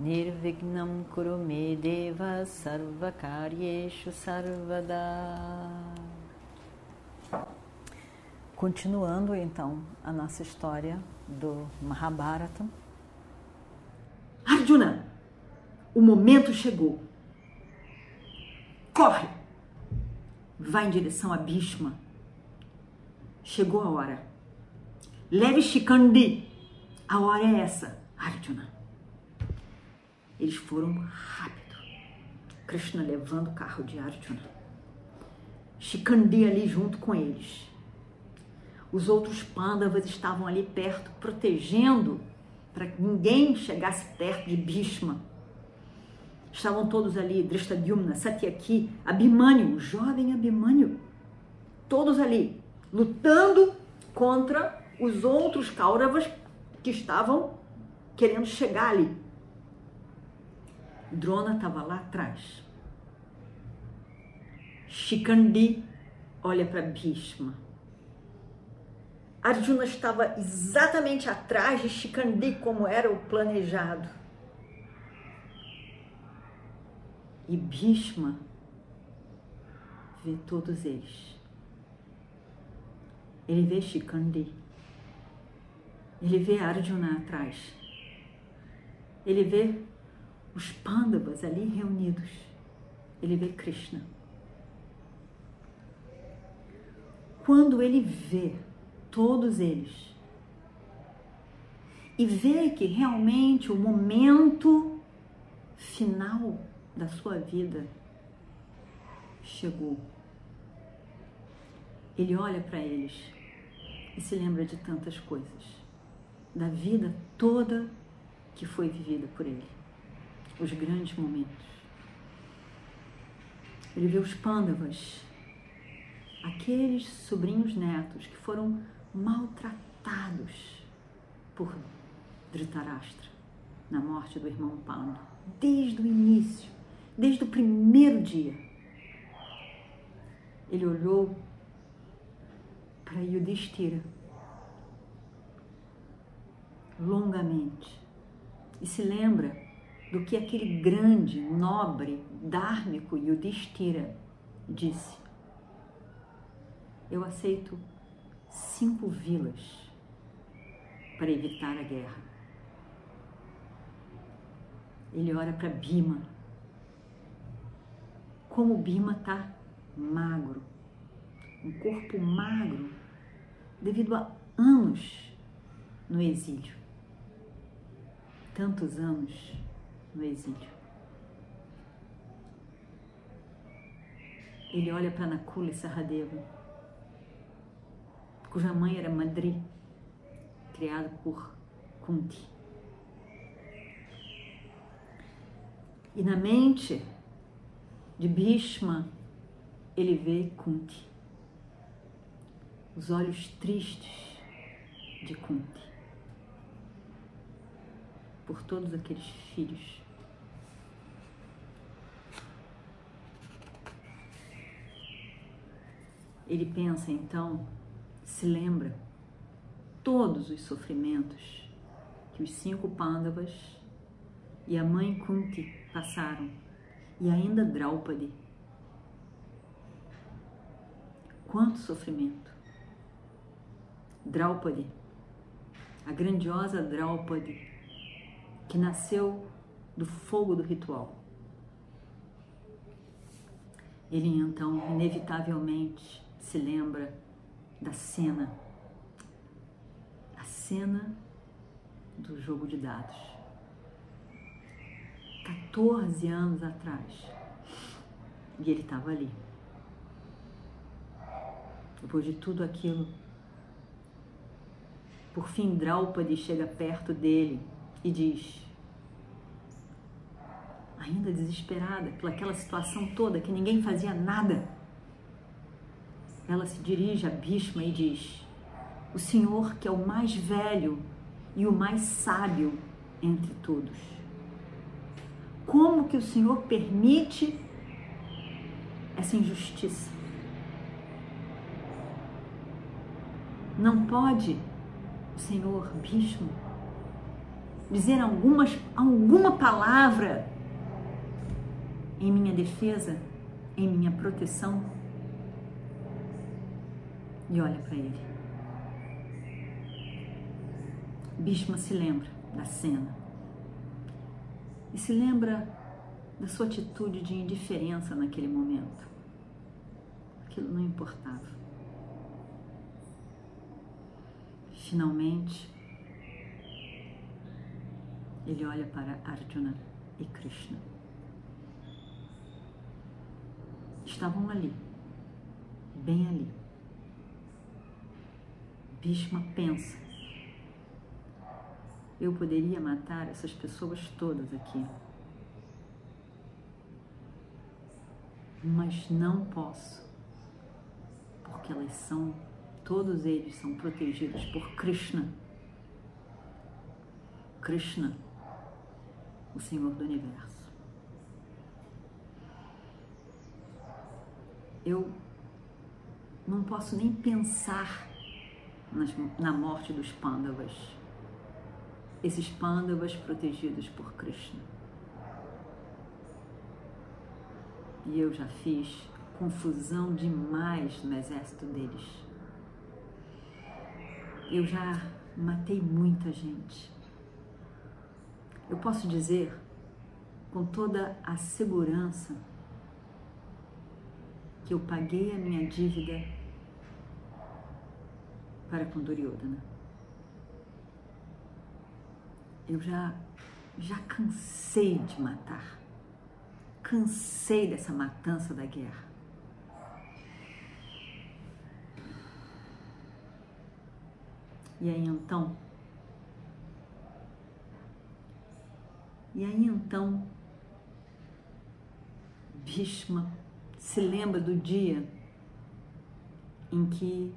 Nirvignam Kurumedeva Sarvakaryeshu Sarvada Continuando então a nossa história do Mahabharata. Arjuna, o momento chegou. Corre! Vai em direção a Bhishma. Chegou a hora. Leve Shikandi. A hora é essa, Arjuna. Eles foram rápido. Krishna levando o carro de Arjuna. Shikandi ali junto com eles. Os outros pândavas estavam ali perto, protegendo para que ninguém chegasse perto de Bhishma. Estavam todos ali, Drishtadyumna, Satyaki, Abhimanyu, o jovem Abhimanyu. Todos ali, lutando contra os outros Kauravas que estavam querendo chegar ali. Drona estava lá atrás. Shikandi olha para Bhishma Arjuna estava exatamente atrás de Shikandi, como era o planejado. E Bhishma vê todos eles. Ele vê Shikandi. Ele vê Arjuna atrás. Ele vê os Pandavas ali reunidos. Ele vê Krishna. Quando ele vê todos eles. E ver que realmente o momento final da sua vida chegou. Ele olha para eles e se lembra de tantas coisas, da vida toda que foi vivida por ele, os grandes momentos. Ele vê os pândavas, aqueles sobrinhos netos que foram maltratados por Dhritarashtra na morte do irmão Pandu, desde o início, desde o primeiro dia. Ele olhou para Yudhishthira longamente e se lembra do que aquele grande, nobre, dármico Yudhishthira disse. Eu aceito cinco vilas para evitar a guerra. Ele olha para Bima. Como Bima está magro, um corpo magro, devido a anos no exílio. Tantos anos no exílio. Ele olha para Nakula e Saradeva cuja mãe era Madri, criada por Kunti. E na mente de Bhishma, ele vê Kunti, os olhos tristes de Kunti, por todos aqueles filhos. Ele pensa então se lembra todos os sofrimentos que os cinco Pandavas e a mãe Kunti passaram, e ainda Draupadi. Quanto sofrimento! Draupadi, a grandiosa Draupadi, que nasceu do fogo do ritual. Ele então, inevitavelmente, se lembra da cena, a cena do jogo de dados. 14 anos atrás. E ele estava ali. Depois de tudo aquilo, por fim Draupadi chega perto dele e diz: ainda desesperada pelaquela situação toda que ninguém fazia nada, ela se dirige a Bhishma e diz: O Senhor, que é o mais velho e o mais sábio entre todos, como que o Senhor permite essa injustiça? Não pode o Senhor Bhishma dizer algumas, alguma palavra em minha defesa, em minha proteção? E olha para ele. Bhishma se lembra da cena e se lembra da sua atitude de indiferença naquele momento. Aquilo não importava. Finalmente, ele olha para Arjuna e Krishna. Estavam ali, bem ali. Bhishma pensa: eu poderia matar essas pessoas todas aqui, mas não posso, porque elas são, todos eles são protegidos por Krishna. Krishna o Senhor do Universo. Eu não posso nem pensar na morte dos Pandavas, esses Pandavas protegidos por Krishna. E eu já fiz confusão demais no exército deles. Eu já matei muita gente eu posso dizer com toda a segurança que eu paguei a minha dívida para com Duryodhana. Eu já já cansei de matar. Cansei dessa matança da guerra. E aí então E aí então, Bhishma se lembra do dia em que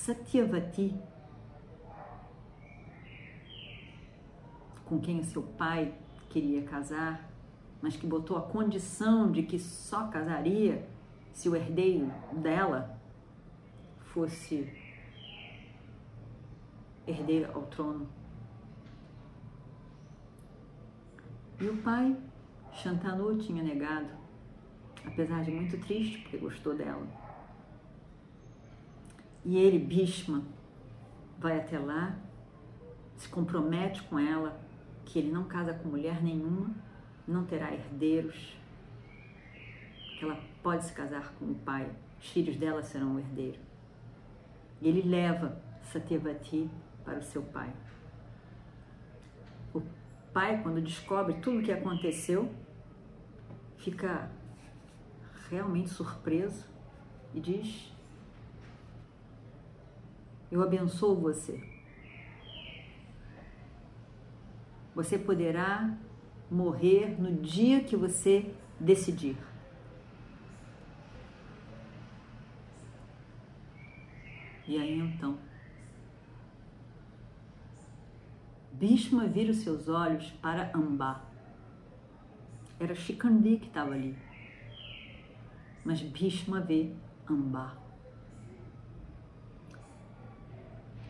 Satyavati, com quem o seu pai queria casar, mas que botou a condição de que só casaria se o herdeiro dela fosse herdeiro ao trono E o pai, Shantanu, tinha negado, apesar de muito triste, porque gostou dela. E ele, Bhishma, vai até lá, se compromete com ela que ele não casa com mulher nenhuma, não terá herdeiros, que ela pode se casar com o pai, os filhos dela serão o herdeiro. E ele leva Satyavati para o seu pai pai, quando descobre tudo o que aconteceu, fica realmente surpreso e diz: Eu abençoo você. Você poderá morrer no dia que você decidir. E aí então, Bhishma vira os seus olhos para Amba. Era Shikandi que estava ali. Mas Bhishma vê Amba.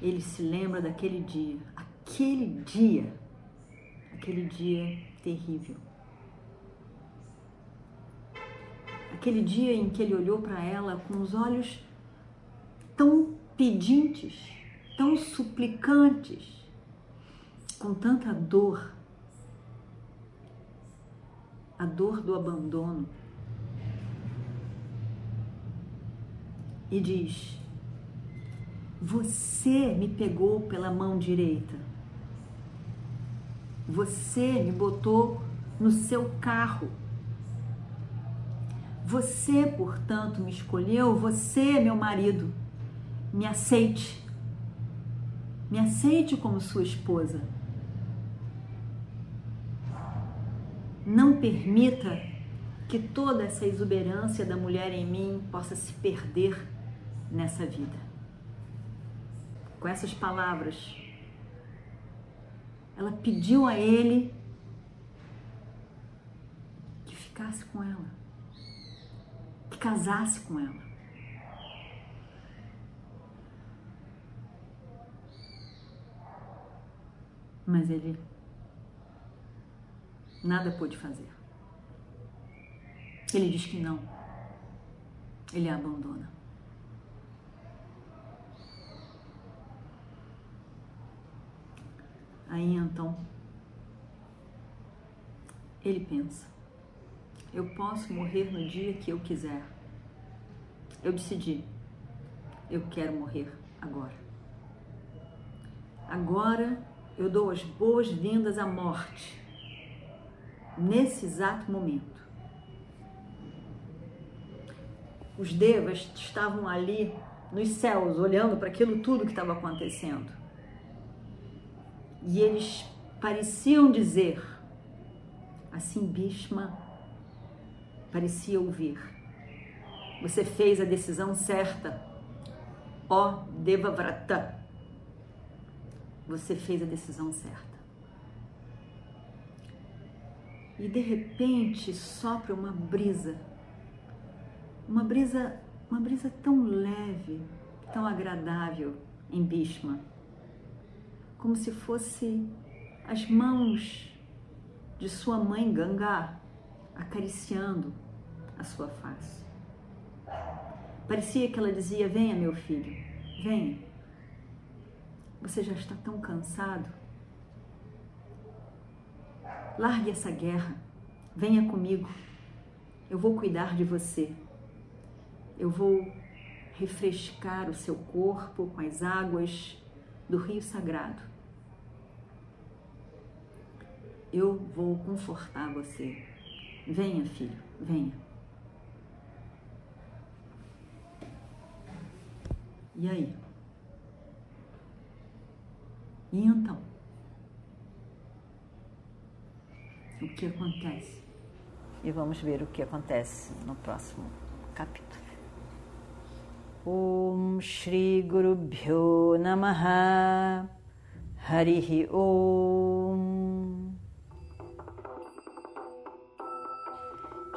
Ele se lembra daquele dia, aquele dia, aquele dia terrível. Aquele dia em que ele olhou para ela com os olhos tão pedintes, tão suplicantes com tanta dor, a dor do abandono, e diz: Você me pegou pela mão direita, você me botou no seu carro. Você, portanto, me escolheu, você, meu marido, me aceite. Me aceite como sua esposa. Não permita que toda essa exuberância da mulher em mim possa se perder nessa vida. Com essas palavras, ela pediu a ele que ficasse com ela, que casasse com ela. Mas ele nada pôde fazer. Ele diz que não. Ele a abandona. Aí então, ele pensa: eu posso morrer no dia que eu quiser. Eu decidi, eu quero morrer agora. Agora eu dou as boas-vindas à morte, nesse exato momento. Os devas estavam ali nos céus, olhando para aquilo tudo que estava acontecendo. E eles pareciam dizer, assim Bhishma parecia ouvir: Você fez a decisão certa, ó Devavrata. Você fez a decisão certa. E de repente sopra uma brisa uma brisa, uma brisa tão leve, tão agradável em Bhishma, como se fosse as mãos de sua mãe Ganga acariciando a sua face. Parecia que ela dizia: Venha, meu filho, venha. Você já está tão cansado. Largue essa guerra. Venha comigo. Eu vou cuidar de você. Eu vou refrescar o seu corpo com as águas do rio sagrado. Eu vou confortar você. Venha, filho, venha. E aí? E então? O que acontece? E vamos ver o que acontece no próximo capítulo. Om Shri Guru Bhyo Namaha Harihi Om